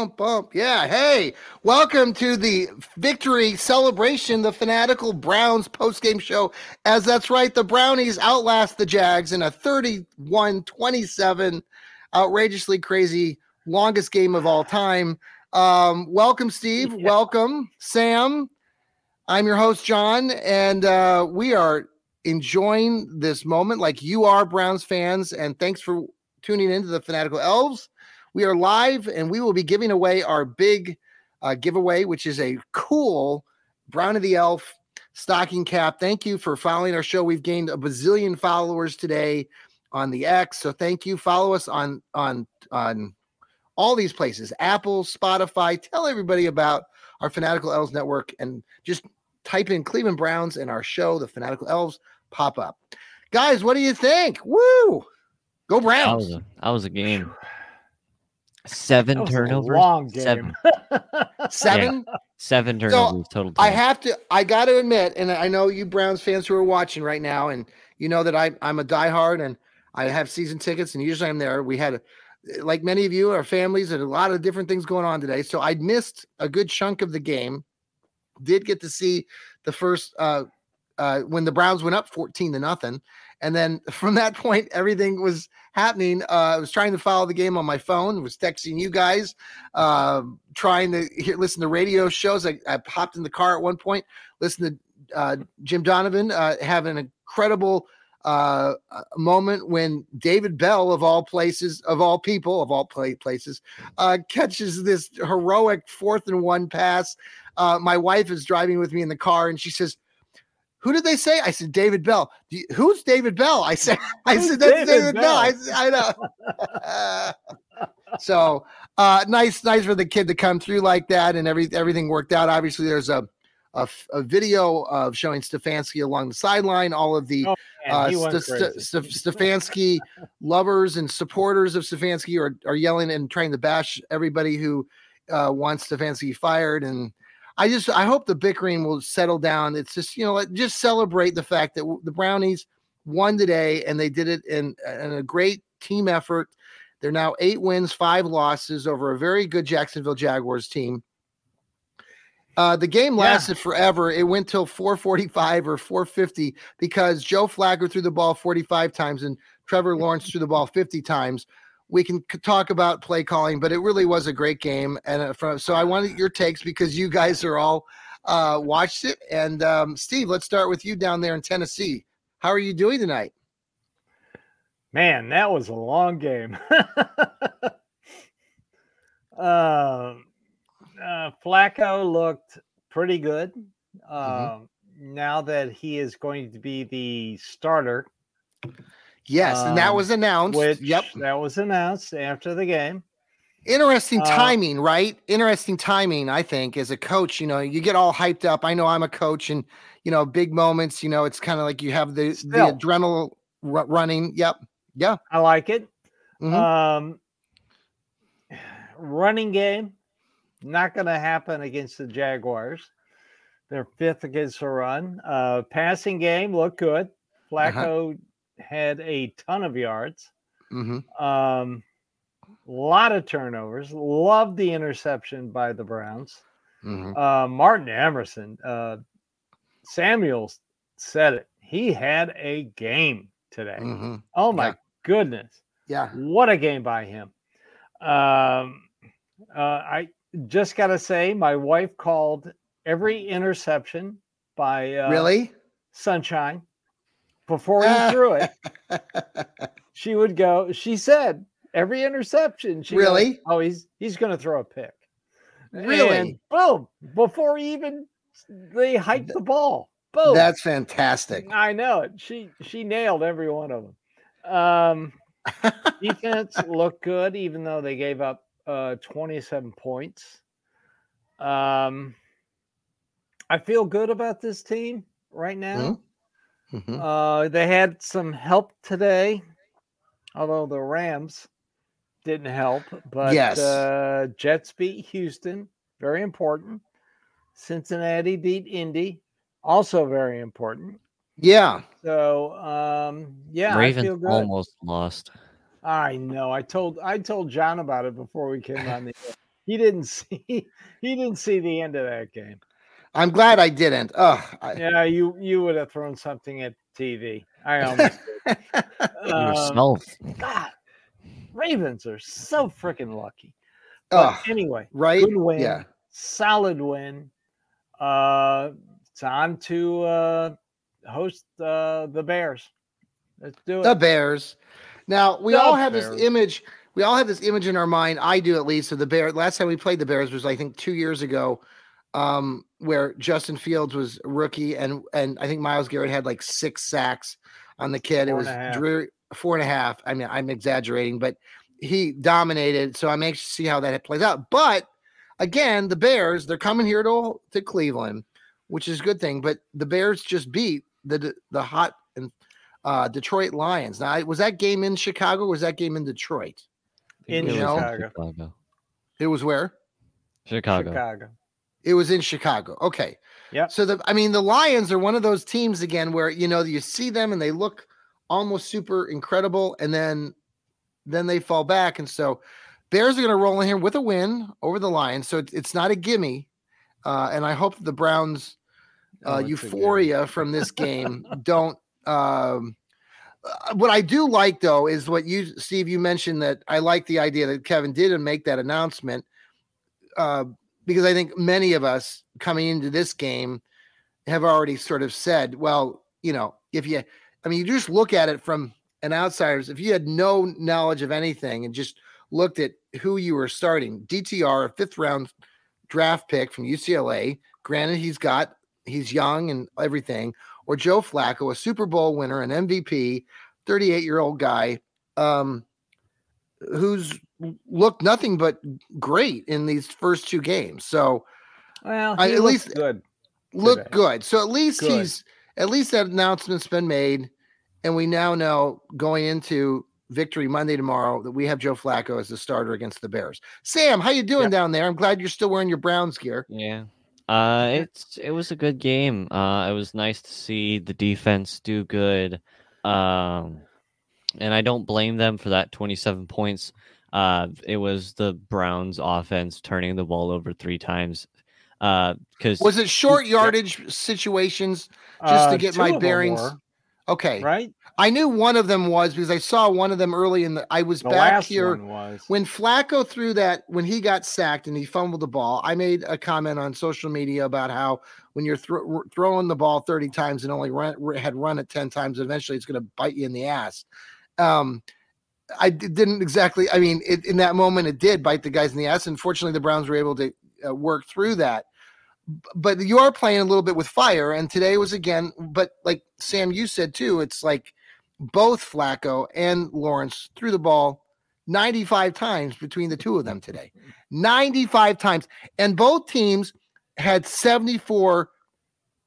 Bum, bum, bump. Yeah. Hey, welcome to the victory celebration, the Fanatical Browns post-game show. As that's right, the Brownies outlast the Jags in a 31 27, outrageously crazy, longest game of all time. Um, welcome, Steve. Yeah. Welcome, Sam. I'm your host, John, and uh, we are enjoying this moment like you are, Browns fans. And thanks for tuning into the Fanatical Elves. We are live and we will be giving away our big uh, giveaway, which is a cool Brownie the Elf stocking cap. Thank you for following our show. We've gained a bazillion followers today on the X. So thank you. Follow us on on on all these places Apple, Spotify. Tell everybody about our Fanatical Elves network and just type in Cleveland Browns and our show, The Fanatical Elves, pop up. Guys, what do you think? Woo! Go Browns. That was a, that was a game. Seven turnovers. long game. Seven. Seven. Yeah, seven turnovers so total. I have to. I got to admit, and I know you Browns fans who are watching right now, and you know that I I'm a diehard, and I have season tickets, and usually I'm there. We had, like many of you, our families, and a lot of different things going on today. So I missed a good chunk of the game. Did get to see the first uh, uh, when the Browns went up 14 to nothing. And then from that point, everything was happening. Uh, I was trying to follow the game on my phone, was texting you guys, uh, trying to hear, listen to radio shows. I, I, in the car at one point, listened to uh, Jim Donovan uh, have an incredible uh, moment when David Bell, of all places, of all people, of all play places, uh, catches this heroic fourth and one pass. my wife is driving with me in the car, and she says, who did they say? I said David Bell. You, who's David Bell? I said I said that's David, David Bell. Bell. I, I know. so uh, nice, nice for the kid to come through like that, and every everything worked out. Obviously, there's a a, a video of showing Stefanski along the sideline. All of the oh, uh, St- St- St- Stefanski lovers and supporters of Stefanski are are yelling and trying to bash everybody who uh, wants Stefanski fired and I just I hope the bickering will settle down. It's just you know just celebrate the fact that the Brownies won today and they did it in, in a great team effort. They're now eight wins, five losses over a very good Jacksonville Jaguars team. Uh, the game lasted yeah. forever. It went till 445 or 450 because Joe Flacco threw the ball 45 times and Trevor Lawrence threw the ball 50 times we can talk about play calling, but it really was a great game. And uh, from, so I wanted your takes because you guys are all uh, watched it. And um, Steve, let's start with you down there in Tennessee. How are you doing tonight? Man, that was a long game. uh, uh, Flacco looked pretty good. mm-hmm. Um, now that he is going to be the starter Yes, um, and that um, was announced. Which, yep, that was announced after the game. Interesting uh, timing, right? Interesting timing. I think as a coach, you know, you get all hyped up. I know I'm a coach, and you know, big moments. You know, it's kind of like you have the still, the adrenaline r- running. Yep, yeah, I like it. Mm-hmm. Um, running game not going to happen against the Jaguars. They're fifth against the run. Uh, passing game looked good. Flacco had a ton of yards. Mm-hmm. Um, a lot of turnovers. Loved the interception by the Browns. Mm-hmm. Uh, Martin Emerson, uh, Samuels said it. He had a game today. Mm-hmm. Oh my Yeah. goodness. Yeah. What a game by him. Um, uh, I just got to say, my wife called every interception by uh, really? Sunshine before he threw it. She would go, she said, every interception. She goes, Really? oh, he's he's going to throw a pick. Really? And boom, before even they hiked the ball. Boom. That's fantastic. I know it. She she nailed every one of them. Um, defense looked good, even though they gave up uh, 27 points. Um, I feel good about this team right now. Mhm. Uh, they had some help today, although the Rams didn't help. But Yes. uh, Jets beat Houston, very important. Cincinnati beat Indy, also very important. Yeah. So um, yeah, I feel Ravens good. almost lost. I know. I told I told John about it before we came on the air. He didn't see he didn't see the end of that game. I'm glad I didn't. Oh, I, Yeah, you you would have thrown something at TV. I almost did. Um, Yourself. God, Ravens are so freaking lucky. But Ugh, anyway, right? good win, Yeah. solid win. Uh, it's on to uh, host uh, the Bears. Let's do it. The Bears. Now we The all have Bears. this image. We all have this image in our mind. I do at least of the Bears. Last time we played the Bears was I think two years ago, um, where Justin Fields was rookie and and I think Myles Garrett had like six sacks on the kid. it was and dreary, four and a half. I mean, I'm exaggerating, but he dominated. So I'm anxious to see how that plays out. But again, the Bears, they're coming here to, to Cleveland, which is a good thing. But the Bears just beat the the hot and uh, Detroit Lions. Now, was that game in Chicago? Or was that game in Detroit? In It was Chicago. Chicago. It was where? Chicago. Chicago. It was in Chicago. Okay. Yeah. So the I mean the Lions are one of those teams again where you know you see them and they look almost super incredible and then then they fall back and so Bears are going to roll in here with a win over the Lions. So it's, it's not a gimme. Uh, and I hope the Browns uh, euphoria from this game don't um uh, what I do like though is what you Steve you mentioned that I like the idea that Kevin didn't make that announcement uh because I think many of us coming into this game have already sort of said well you know if you I mean you just look at it from an outsider's if you had no knowledge of anything and just looked at who you were starting DTR a fifth round draft pick from UCLA granted he's got he's young and everything or Joe Flacco, a Super Bowl winner, an MVP, 38 year old guy, um, who's looked nothing but great in these first two games. So Well, I- at least- good. look Today. good. So at least Good. he's at least that announcement's been made, and we now know going into victory Monday tomorrow that we have Joe Flacco as the starter against the Bears. Sam, how you doing Yep. down there? I'm glad you're still wearing your Browns gear. Yeah. Uh, it's it was a good game. Uh, it was nice to see the defense do good. Um, and I don't blame them for that 27 points. Uh, it was the Browns offense turning the ball over three times. Uh, because Was it short Yep. yardage situations just Uh, to get my bearings? were, Okay. right. I knew one of them was because I saw one of them early in the. I was The back here was when Flacco threw that when he got sacked and he fumbled the ball. I made a comment on social media about how when you're thro- throwing the ball 30 times and only run, had run it 10 times, eventually it's going to bite you in the ass. Um, I didn't exactly. I mean, it, in that moment, it did bite the guys in the ass. Unfortunately, the Browns were able to uh, work through that. But you are playing a little bit with fire, and today was again. But like Sam, you said too, it's like both Flacco and Lawrence threw the ball 95 times between the two of them today. 95 times. And both teams had 74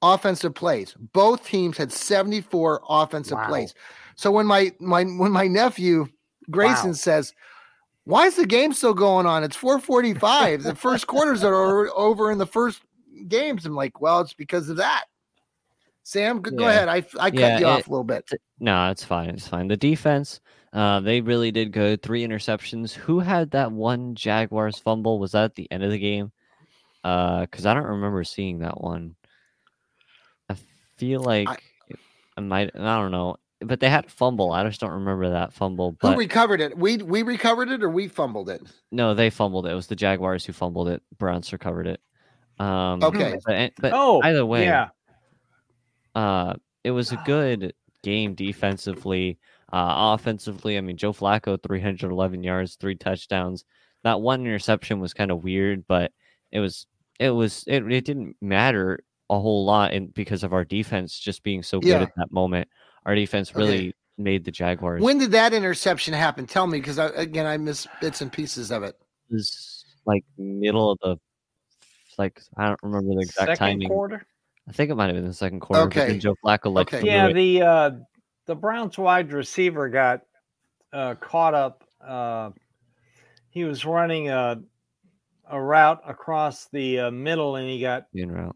offensive plays. Both teams had 74 offensive Wow. plays. So when my my when my nephew Grayson Wow. says, "Why is the game still going on? It's 4:45. the first quarters are over in the first games. I'm like, well, it's because of that. Sam, go, go ahead. I I cut Yeah, you off it- a little bit. No, it's fine. It's fine. The defense, uh, they really did go Three interceptions. Who had that one Jaguars fumble? Was that at the end of the game? Uh, because I don't remember seeing that one. I feel like it- I might. I don't know, but they had a fumble. I just don't remember that fumble. Who recovered it? We we recovered it or we fumbled it? no, they fumbled it. It was the Jaguars who fumbled it. Browns recovered it. Um, Okay. but, but oh, either way, yeah. uh, it was a good game defensively. Uh, offensively, I mean, Joe Flacco, 311 yards, three touchdowns. That one interception was kind of weird, but it was, it was, it, it didn't matter a whole lot in, because of our defense just being so good Yeah. at that moment. Our defense Okay. really made the Jaguars. When did that interception happen? Tell me, because I, again I missed bits and pieces of it. It was like middle of the, like, I don't remember the exact Second timing. quarter. I think it might have been the second quarter. Okay. Joe Flacco, like, Okay. threw Yeah, the uh, the Browns wide receiver got uh, caught up. Uh, he was running a a route across the uh, middle, and he got in route.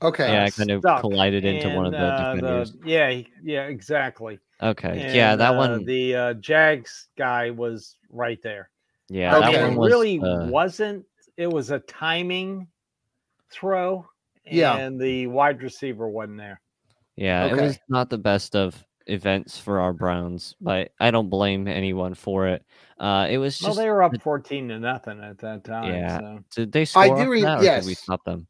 Okay. Yeah, I kind of stuck. collided into one of And, the uh, defenders. yeah, yeah, exactly. Okay. yeah, that uh, one. The uh, Jags guy was right there. yeah, Okay. that And one was. really uh, wasn't. It was a timing throw. Yeah. and the wide receiver wasn't there. yeah, it was not the best of events for our Browns, but I don't blame anyone for it. Uh, it was just, Well, they were up fourteen to nothing at that time. Yeah. So. Did they score? I do re- that, or did we yes. stop them?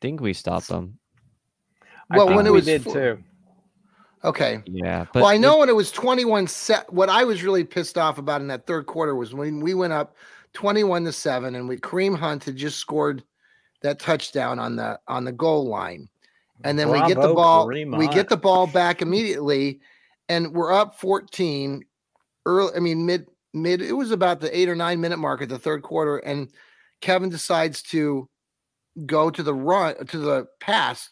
I think we stopped them. Well, when it we was did fo- too. Okay. Yeah, but well, I it- know when it was 21 set, what I was really pissed off about in that third quarter was when we went up 21 to 7 and we Kareem Hunt had just scored that touchdown on the on the goal line. And then we get the ball Kareem we Hunt. get the ball back immediately and we're up 14 early I mean mid mid it was about the 8 or 9 minute mark at the third quarter and Kevin decides to go to the run to the pass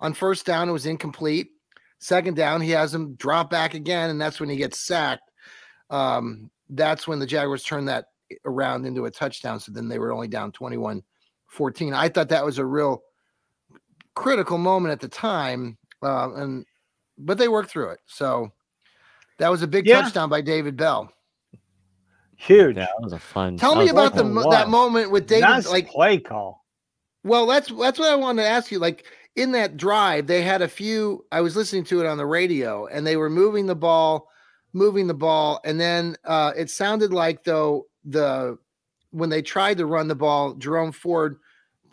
on first down it was incomplete second down he has him drop back again and that's when he gets sacked um, that's when the jaguars turned that around into a touchdown so then they were only down 21 14 i thought that was a real critical moment at the time uh, and but they worked through it so that was a big Yeah. touchdown by david bell Huge. that was a fun. tell me about the fun- mo- was. that moment with david nice like play call. Well, that's that's what I wanted to ask you. Like in that drive, they had a few. I was listening to it on the radio, and they were moving the ball, moving the ball, and then uh, it sounded like though the when they tried to run the ball, Jerome Ford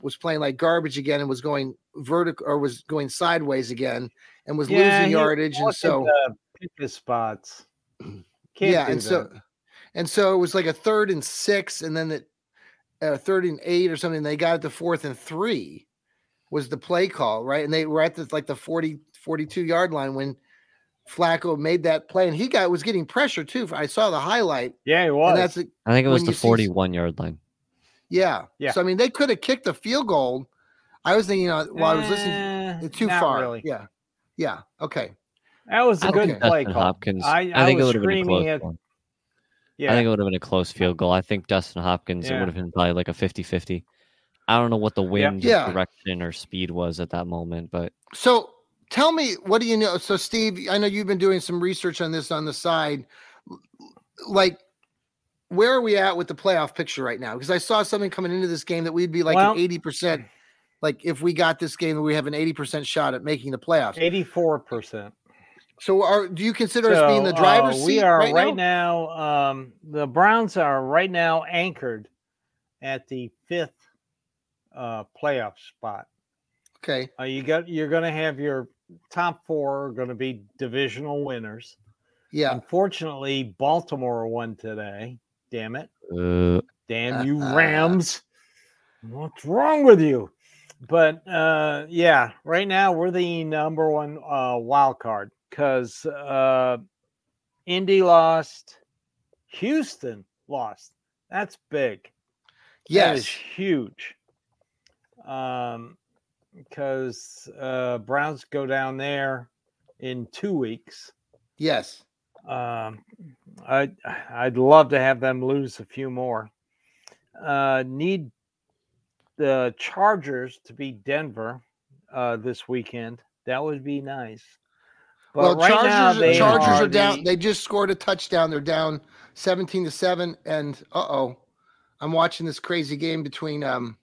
was playing like garbage again and was going vertical or was going sideways again and was Yeah, losing yardage, and so the pick his spots. Can't yeah, and so and so it was like a third and six, and then it uh, third and eight or something. They got it to fourth and three was the play call, right? And they were at the like the 40, 42 yard line when Flacco made that play, and he got was getting pressure too. I saw the highlight, yeah, he was. and that's a- I think it was the you see 41 yard line. yeah, Yeah. So I mean, they could have kicked the field goal. I was thinking uh, while I was listening, Eh, too not far. Really. Yeah, yeah, okay. That was a I good play call. Hopkins. I, I, I think it would have been a screaming close at. one. Yeah, I think it would have been a close field goal. I think Dustin Hopkins, it would have been probably like a 50 50. I don't know what the wind Yeah. direction or speed was at that moment, but So tell me, what do you know? So Steve, I know you've been doing some research on this on the side. Like, where are we at with the playoff picture right now? Because I saw something coming into this game that we'd be like Well- an eighty percent. Like if we got this game, we have an eighty percent shot at making the playoffs. eighty-four percent. So, are do you consider us being the driver's uh, seat we are right, right, now? now. Um, the Browns are right now anchored at the fifth uh, playoff spot. Okay, Uh, you got you're going to have your top four are going to be divisional winners. yeah, Unfortunately, Baltimore won today. Damn it! uh, Damn you, Rams! What's wrong with you? But uh, yeah, right now we're the number one uh, wild card because uh, Indy lost, Houston lost. That's big. That is yes, huge. Um, because uh, Browns go down there in two weeks. yes, Um, I I'd love to have them lose a few more. Uh, need the Chargers to beat Denver uh, this weekend. That would be nice. But well, right Chargers, now they Chargers are, are down. the- They just scored a touchdown. They're down 17 to 7. And uh oh. I'm watching this crazy game between um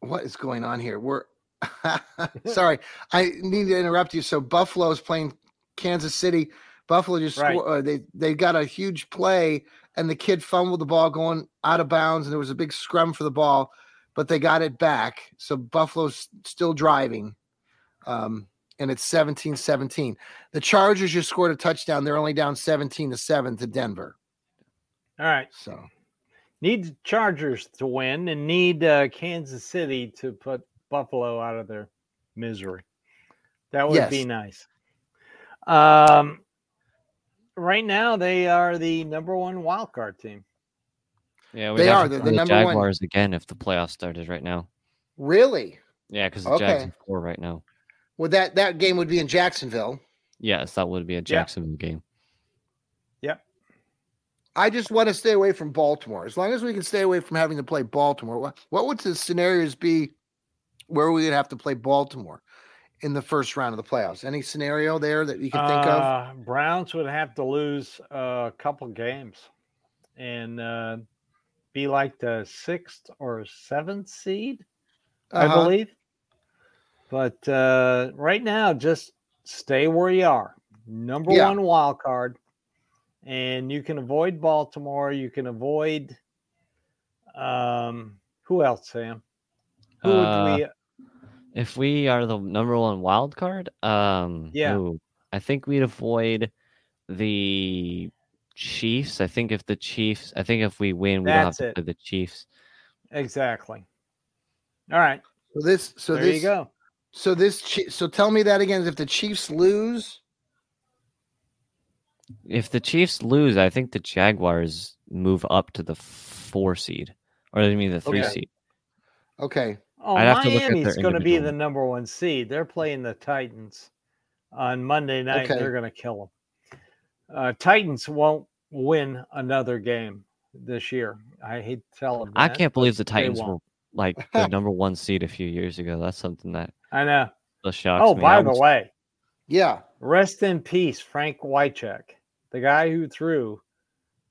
what is going on here? We're sorry, I need to interrupt you. So Buffalo is playing Kansas City. Buffalo just Right. score, uh, they they got a huge play, and the kid fumbled the ball going out of bounds, and there was a big scrum for the ball, but they got it back. So Buffalo's still driving, um, and it's 17-17. The Chargers just scored a touchdown. They're only down 17 to seven to Denver. all right. So Need the Chargers to win and need uh, Kansas City to put Buffalo out of their misery. That would be nice. Um, right now they are the number one wild card team. Yeah, They are, to they're the play number one- Jaguars again if the playoffs started right now. really, Yeah, because the Okay. Jags have four right now. Well that that game would be in Jacksonville. Yes, that would be a Jacksonville game. Yeah. I just want to stay away from Baltimore. As long as we can stay away from having to play Baltimore, what, what would the scenarios be where we would have to play Baltimore in the first round of the playoffs? Any scenario there that you can think of? Uh, Browns would have to lose a couple games and uh, be like the sixth or seventh seed, I Uh-huh. believe. But uh, right now, just stay where you are. Number Yeah. one wild card, and you can avoid Baltimore. You can avoid um, who else, Sam? Who Uh, would we? If we are the number one wild card, um, Yeah. ooh, I think we'd avoid the Chiefs. I think if the Chiefs, I think if we win, we don't have to it. play the Chiefs. Exactly. All right. So this, so there this, you go. So this, so tell me that again. If the Chiefs lose, If the Chiefs lose, I think the Jaguars move up to the four seed, or I mean the three Okay. seed. okay, Oh, I'd have to look at Miami's going to be the number one seed. They're playing the Titans on Monday night. Okay. They're going to kill them. Uh, Titans won't win another game this year. I hate to tell them. I can't believe the Titans were like the number one seed a few years ago. That's something that I know. still shocks Oh, me. by I the way, yeah, rest in peace, Frank Wycheck, the guy who threw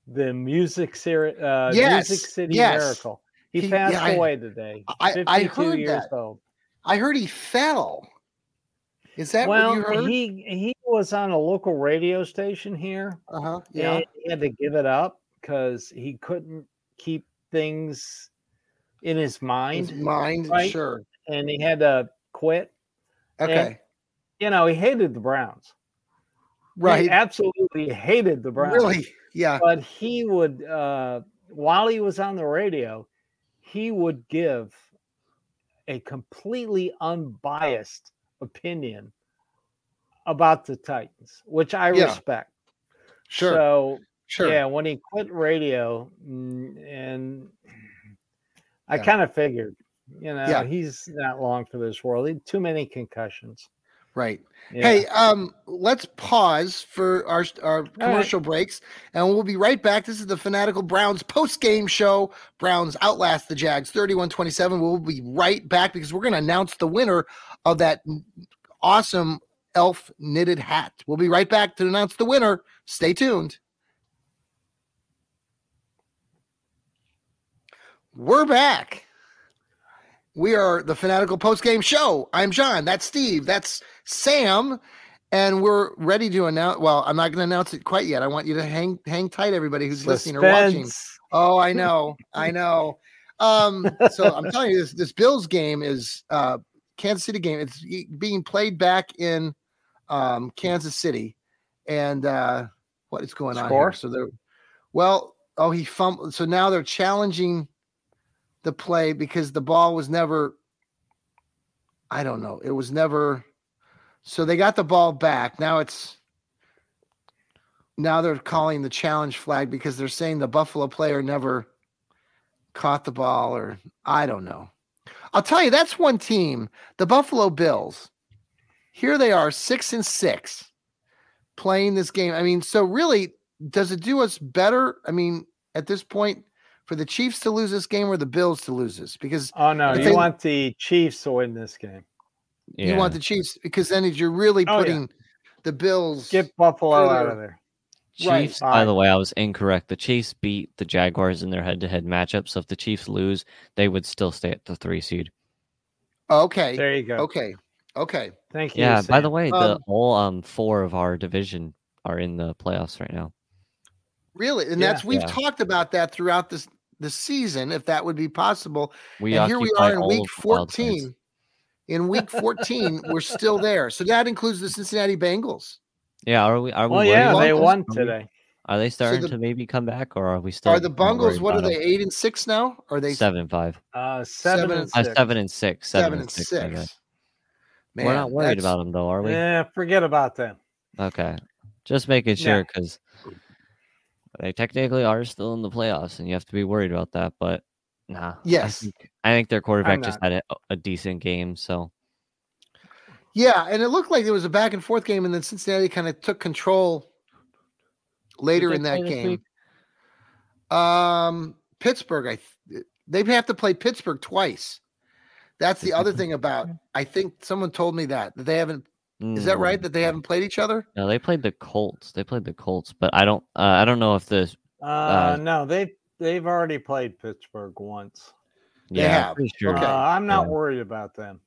the Music, City, uh, Yes, Music City yes. Miracle. He, He- passed yeah, I- away today. I- I heard years that. old. I heard he fell. Is that well, what you heard? he he was on a local radio station here. uh huh. Yeah. he had to give it up because he couldn't keep things in his mind, His mind, right? sure. and he had to quit. Okay. You know, he hated the Browns. He right. absolutely hated the Browns. Really? Yeah. But he would, uh, while he was on the radio, he would give a completely unbiased opinion about the Titans, which I Yeah. respect. Sure. So sure. Yeah, when he quit radio, mm, and I Yeah. kind of figured, you know, Yeah. he's not long for this world. He too many concussions. Right. Yeah. Hey, um, let's pause for our our commercial breaks, and we'll be right back. This is the Fanatical Browns post game show. Browns outlast the Jags 31-27. We'll be right back because we're going to announce the winner of that awesome elf knitted hat. We'll be right back to announce the winner. Stay tuned. We're back. We are the Fanatical Post Game Show. I'm John. That's Steve. That's Sam. And we're ready to announce. Well, I'm not going to announce it quite yet. I want you to hang hang tight, everybody who's listening or watching. Oh, I know, I know. Um, so I'm telling you, this this Bills game is uh, Kansas City game. It's being played back in um, Kansas City, and uh, what is going on Score? here? So they're well. Oh, he fumbled. So now they're challenging the play because the ball was never. I don't know. It was never. So they got the ball back. Now it's now they're calling the challenge flag because they're saying the Buffalo player never caught the ball, or I don't know. I'll tell you, that's one team, the Buffalo Bills. Here they are, six and six, playing this game. I mean, so really, does it do us better? I mean, at this point, for the Chiefs to lose this game or the Bills to lose this? Because Oh no, If you they- want the Chiefs to win this game. Yeah. you want the Chiefs because then if you're really Oh, yeah. putting the Bills. Get Buffalo out of there. Chiefs, All by the way, I was incorrect. The Chiefs beat the Jaguars in their head-to-head matchup. So if the Chiefs lose, they would still stay at the three seed. okay. There you go. Okay. Okay. Thank you. Yeah. By the Sam. way, the Um, all um four of our division are in the playoffs right now. Really, and Yeah. that's we've Yeah. talked about that throughout this the season, if that would be possible. We and here we are in week of the wild cards. 14. In week 14, we're still there. So that includes the Cincinnati Bengals. Yeah. Are we? Are we? Well, yeah, they those? won Are we- today. Are they starting the- to maybe come back, or are we still? Are the not Bengals, what are they, eight and six now? Are they Seven five. Uh, seven, Seven and and- Uh, six. seven and six. Seven, seven and and six. my bad. six? We're not worried that's- about them though, are we? Yeah, forget about them. Okay. Just making sure because they technically are still in the playoffs, and you have to be worried about that. But nah. Yes. I think, I think their quarterback just had a, a decent game. So Yeah, and it looked like it was a back and forth game, and then Cincinnati kind of took control later in that game. Um, Pittsburgh, I th- they have to play Pittsburgh twice. That's the other thing about. I think someone told me that that they haven't. Is that Mm, right? That they haven't played each other? No, they played the Colts. They played the Colts, but I don't. Uh, I don't know if this. Uh, no, they they've already played Pittsburgh once. They Yeah. I'm sure. Okay. Uh, I'm not Yeah. worried about them.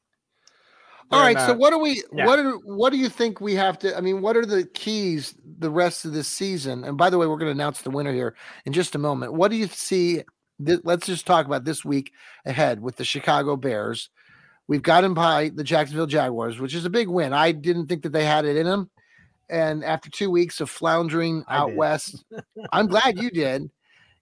All They're right. So what do we? yeah. What are? What do you think we have to? I mean, what are the keys the rest of this season? And by the way, we're going to announce the winner here in just a moment. What do you see? th- let's just talk about this week ahead with the Chicago Bears. We've got them by the Jacksonville Jaguars, which is a big win. I didn't think that they had it in them, and after two weeks of floundering out west, I'm glad you did.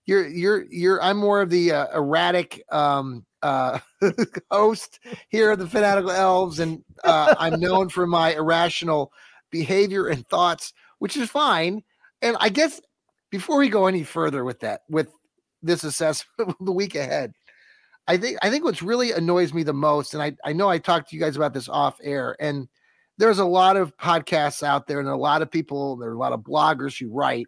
You're you're you're. I'm more of the uh, erratic um, uh, host here at the Fanatical Elves, and uh, I'm known for my irrational behavior and thoughts, which is fine. And I guess before we go any further with that, with this assessment of the week ahead, I think I think what's really annoys me the most, and I, I know I talked to you guys about this off air, and there's a lot of podcasts out there and a lot of people, there are a lot of bloggers who write.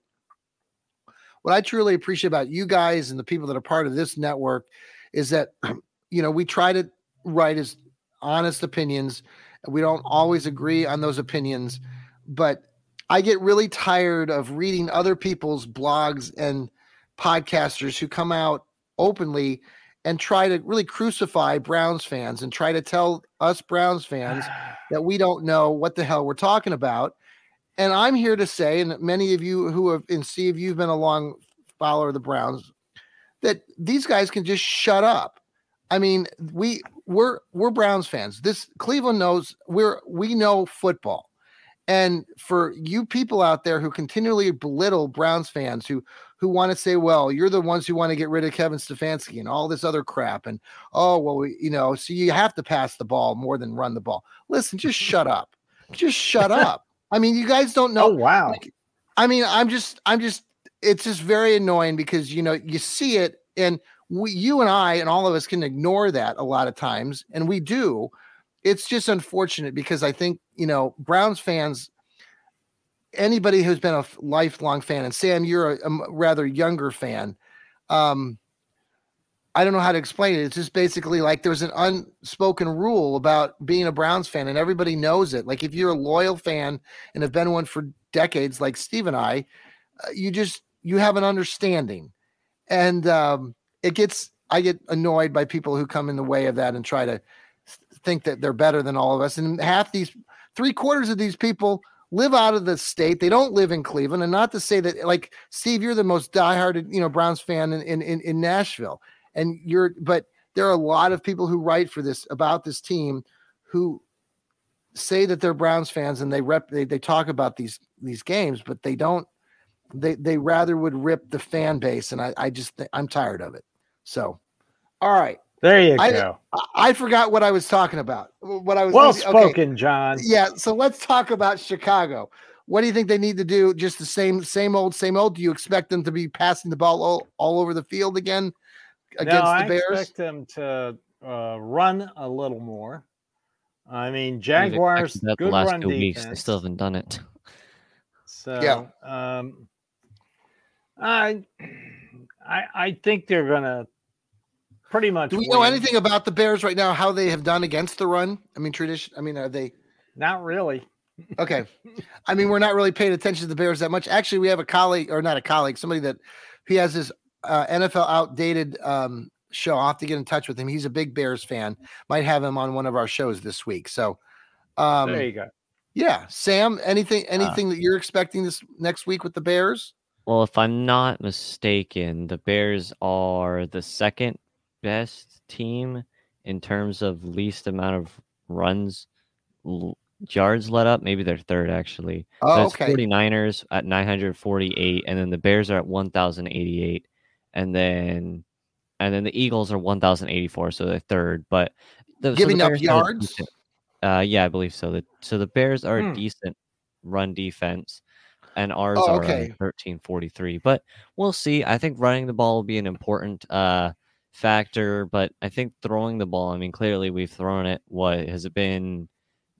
What I truly appreciate about you guys and the people that are part of this network is that you know we try to write as honest opinions. We don't always agree on those opinions, but I get really tired of reading other people's blogs and podcasters who come out openly and try to really crucify Browns fans and try to tell us Browns fans that we don't know what the hell we're talking about. And I'm here to say, and many of you who have, and Steve, you've been a long follower of the Browns, that these guys can just shut up. I mean, we we're we're Browns fans. This Cleveland knows we're we know football. And for you people out there who continually belittle Browns fans who who want to say, well, you're the ones who want to get rid of Kevin Stefanski and all this other crap. And oh, well, we, you know, so you have to pass the ball more than run the ball. Listen, just shut up. Just shut up. I mean, you guys don't know. oh wow. like, I mean, I'm just, I'm just, it's just very annoying because you know you see it, and we, you and I, and all of us can ignore that a lot of times, and we do. It's just unfortunate because I think you know Browns fans, anybody who's been a lifelong fan, and Sam, you're a rather younger fan. Um, I don't know how to explain it. It's just basically like there's an unspoken rule about being a Browns fan, and everybody knows it. Like if you're a loyal fan and have been one for decades, like Steve and I, uh, you just you have an understanding, and um, it gets I get annoyed by people who come in the way of that and try to think that they're better than all of us. And half these three quarters of these people live out of the state. They don't live in Cleveland, and not to say that like Steve, you're the most diehard you know Browns fan in in, in, Nashville, and you're but there are a lot of people who write for this about this team who say that they're Browns fans and they rep they, they talk about these these games, but they don't they they rather would rip the fan base, and I I just I'm tired of it. So, all right, There you I- go. I, I forgot what I was talking about. What I was Well okay, spoken, John. Yeah, so let's talk about Chicago. What do you think they need to do? Just the same same old same old. Do you expect them to be passing the ball all, all over the field again against no, the I Bears? expect them to uh, run a little more. I mean, Jaguars that good the last run two defense. weeks. They still haven't done it. So, um, I I, I think they're gonna pretty much. Do we know anything about the Bears right now? How they have done against the run? I mean, tradition. I mean, are they Not really. okay? I mean, we're not really paying attention to the Bears that much. Actually, we have a colleague, or not a colleague, somebody that he has this uh, NFL outdated um, show. I'll have to get in touch with him. He's a big Bears fan. Might have him on one of our shows this week. So, um, there you go. yeah, Sam. Anything? Uh, Anything that you're expecting this next week with the Bears? Well, if I'm not mistaken, the Bears are the second best team in terms of least amount of runs, l- yards let up. Maybe they're third, actually. Oh, That's okay. 49ers at 948, and then the Bears are at 1,088, and then and then the Eagles are 1,084, so they're third. But the, so the Giving up yards? Uh, yeah, I believe so. The, so the Bears are Hmm. a decent run defense, and ours Oh, are okay. uh, 1343. But we'll see. I think running the ball will be an important uh factor, but I think throwing the ball. I mean, clearly we've thrown it. What has it been?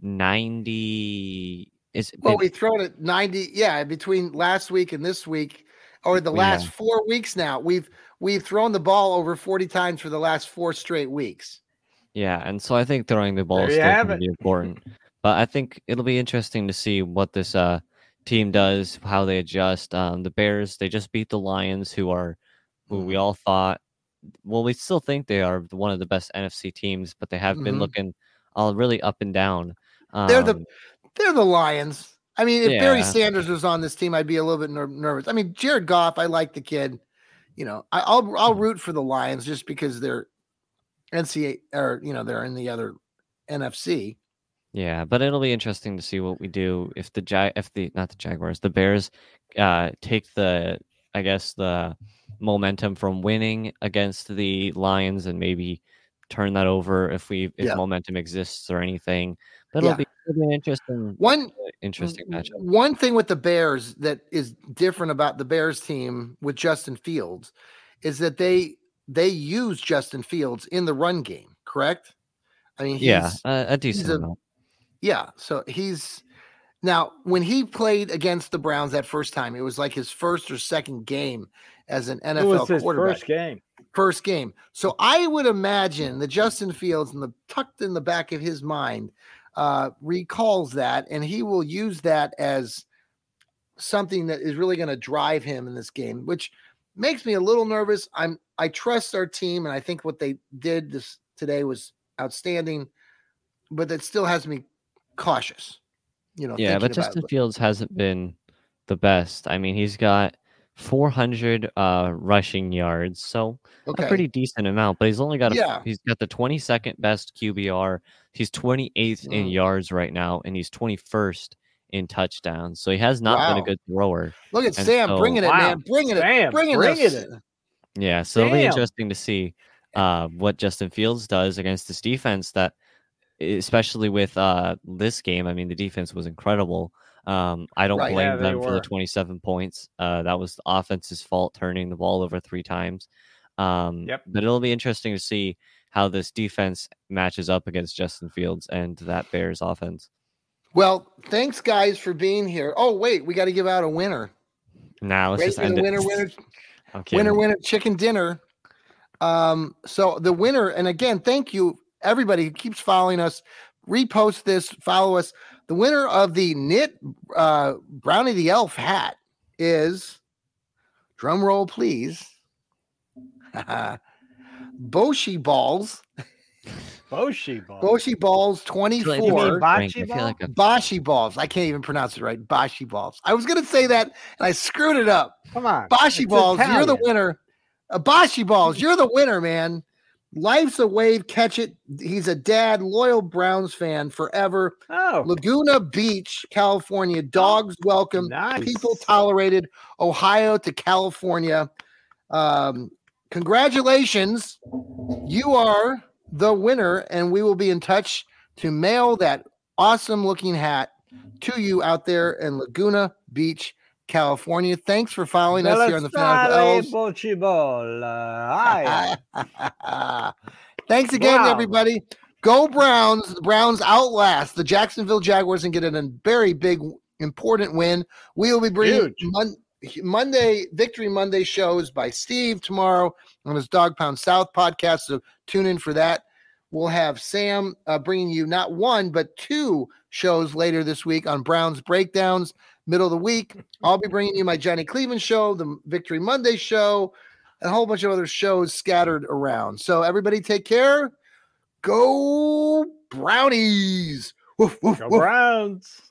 90 is it Well, we've thrown it 90, yeah, between last week and this week, or the Yeah. last four weeks now. We've we've thrown the ball over 40 times for the last four straight weeks. Yeah, and so I think throwing the ball There is still going to be important. but I think it'll be interesting to see what this uh team does, how they adjust. Um, the Bears they just beat the Lions, who are who Mm-hmm. we all thought. Well, we still think they are one of the best NFC teams, but they have been Mhm. looking all really up and down. Um, They're the they're the Lions. I mean, if Barry Sanders was on this team, I'd be a little bit ner- nervous. I mean, Jared Goff, I like the kid. You know, I, I'll I'll root for the Lions just because they're NCAA or you know they're in the other NFC. Yeah, but it'll be interesting to see what we do if the Jag, if the not the Jaguars, the Bears, uh, take the I guess the momentum from winning against the Lions and maybe turn that over if we if Yeah. momentum exists or anything. But it'll Yeah. be, an interesting One uh, interesting w- matchup. One thing with the Bears that is different about the Bears team with Justin Fields is that they they use Justin Fields in the run game, correct? I mean, he's, Yeah, a, a decent a- amount. Yeah, so he's now when he played against the Browns that first time, it was like his first or second game as an It NFL was his quarterback. first game. First game. So I would imagine that Justin Fields, in the tucked in the back of his mind, uh, recalls that, and he will use that as something that is really going to drive him in this game, which makes me a little nervous. I'm I trust our team, and I think what they did this today was outstanding, but that still has me cautious. You know, Yeah, but Justin it. Fields hasn't been the best. I mean, he's got 400 uh, rushing yards, so okay. a pretty decent amount. But he's only got a, Yeah. he's got the 22nd best QBR. He's 28th in yards right now, and he's 21st in touchdowns. So he has not been a good thrower. Look at and Sam so- bringing it, Wow. man, bringing it, Sam, bringing, bringing us. it. Yeah, so it'll be interesting to see uh, what Justin Fields does against this defense. That, especially with uh, this game, I mean, the defense was incredible. Um, I don't Right. blame Yeah, them for the 27 points. Uh, that was the offense's fault, turning the ball over three times. Um, Yep. But it'll be interesting to see how this defense matches up against Justin Fields and that Bears offense. Well, thanks guys for being here. Oh wait, we got to give out a winner. Now let's Ready just end it. winner, winner, I'm winner, winner, chicken dinner. Um, so the winner, and again, thank you everybody who keeps following us. Repost this, follow us. The winner of the knit uh, Brownie the Elf hat is drum roll, please. Boshi balls, Boshi balls. Boshi balls I feel 24. You mean Frank, I ball? like a- Bashi balls. I can't even pronounce it right. Boshi balls. I was gonna say that and I screwed it up. Come on. Bashi it's balls, you're the winner. Uh, Bashi balls, you're the winner, man. Life's a wave, catch it. He's a dad, loyal Browns fan forever. Oh, Laguna Beach, California. Dogs welcome, nice. people tolerated. Ohio to California. Um, congratulations. You are the winner, and we will be in touch to mail that awesome looking hat to you out there in Laguna Beach, California. Thanks for following us here on the Fanatical Elves. Bocce ball. Aye. Thanks again, Wow. everybody. Go Browns. The Browns outlast the Jacksonville Jaguars and get a very big, important win. We will be bringing Mon- Monday Victory Monday shows by Steve tomorrow on his Dog Pound South podcast. So tune in for that. We'll have Sam uh, bringing you not one but two shows later this week on Browns breakdowns. Middle of the week, I'll be bringing you my Johnny Cleveland show, the Victory Monday show, and a whole bunch of other shows scattered around. So everybody, take care. Go Brownies! Woof, woof, Go woof. Browns.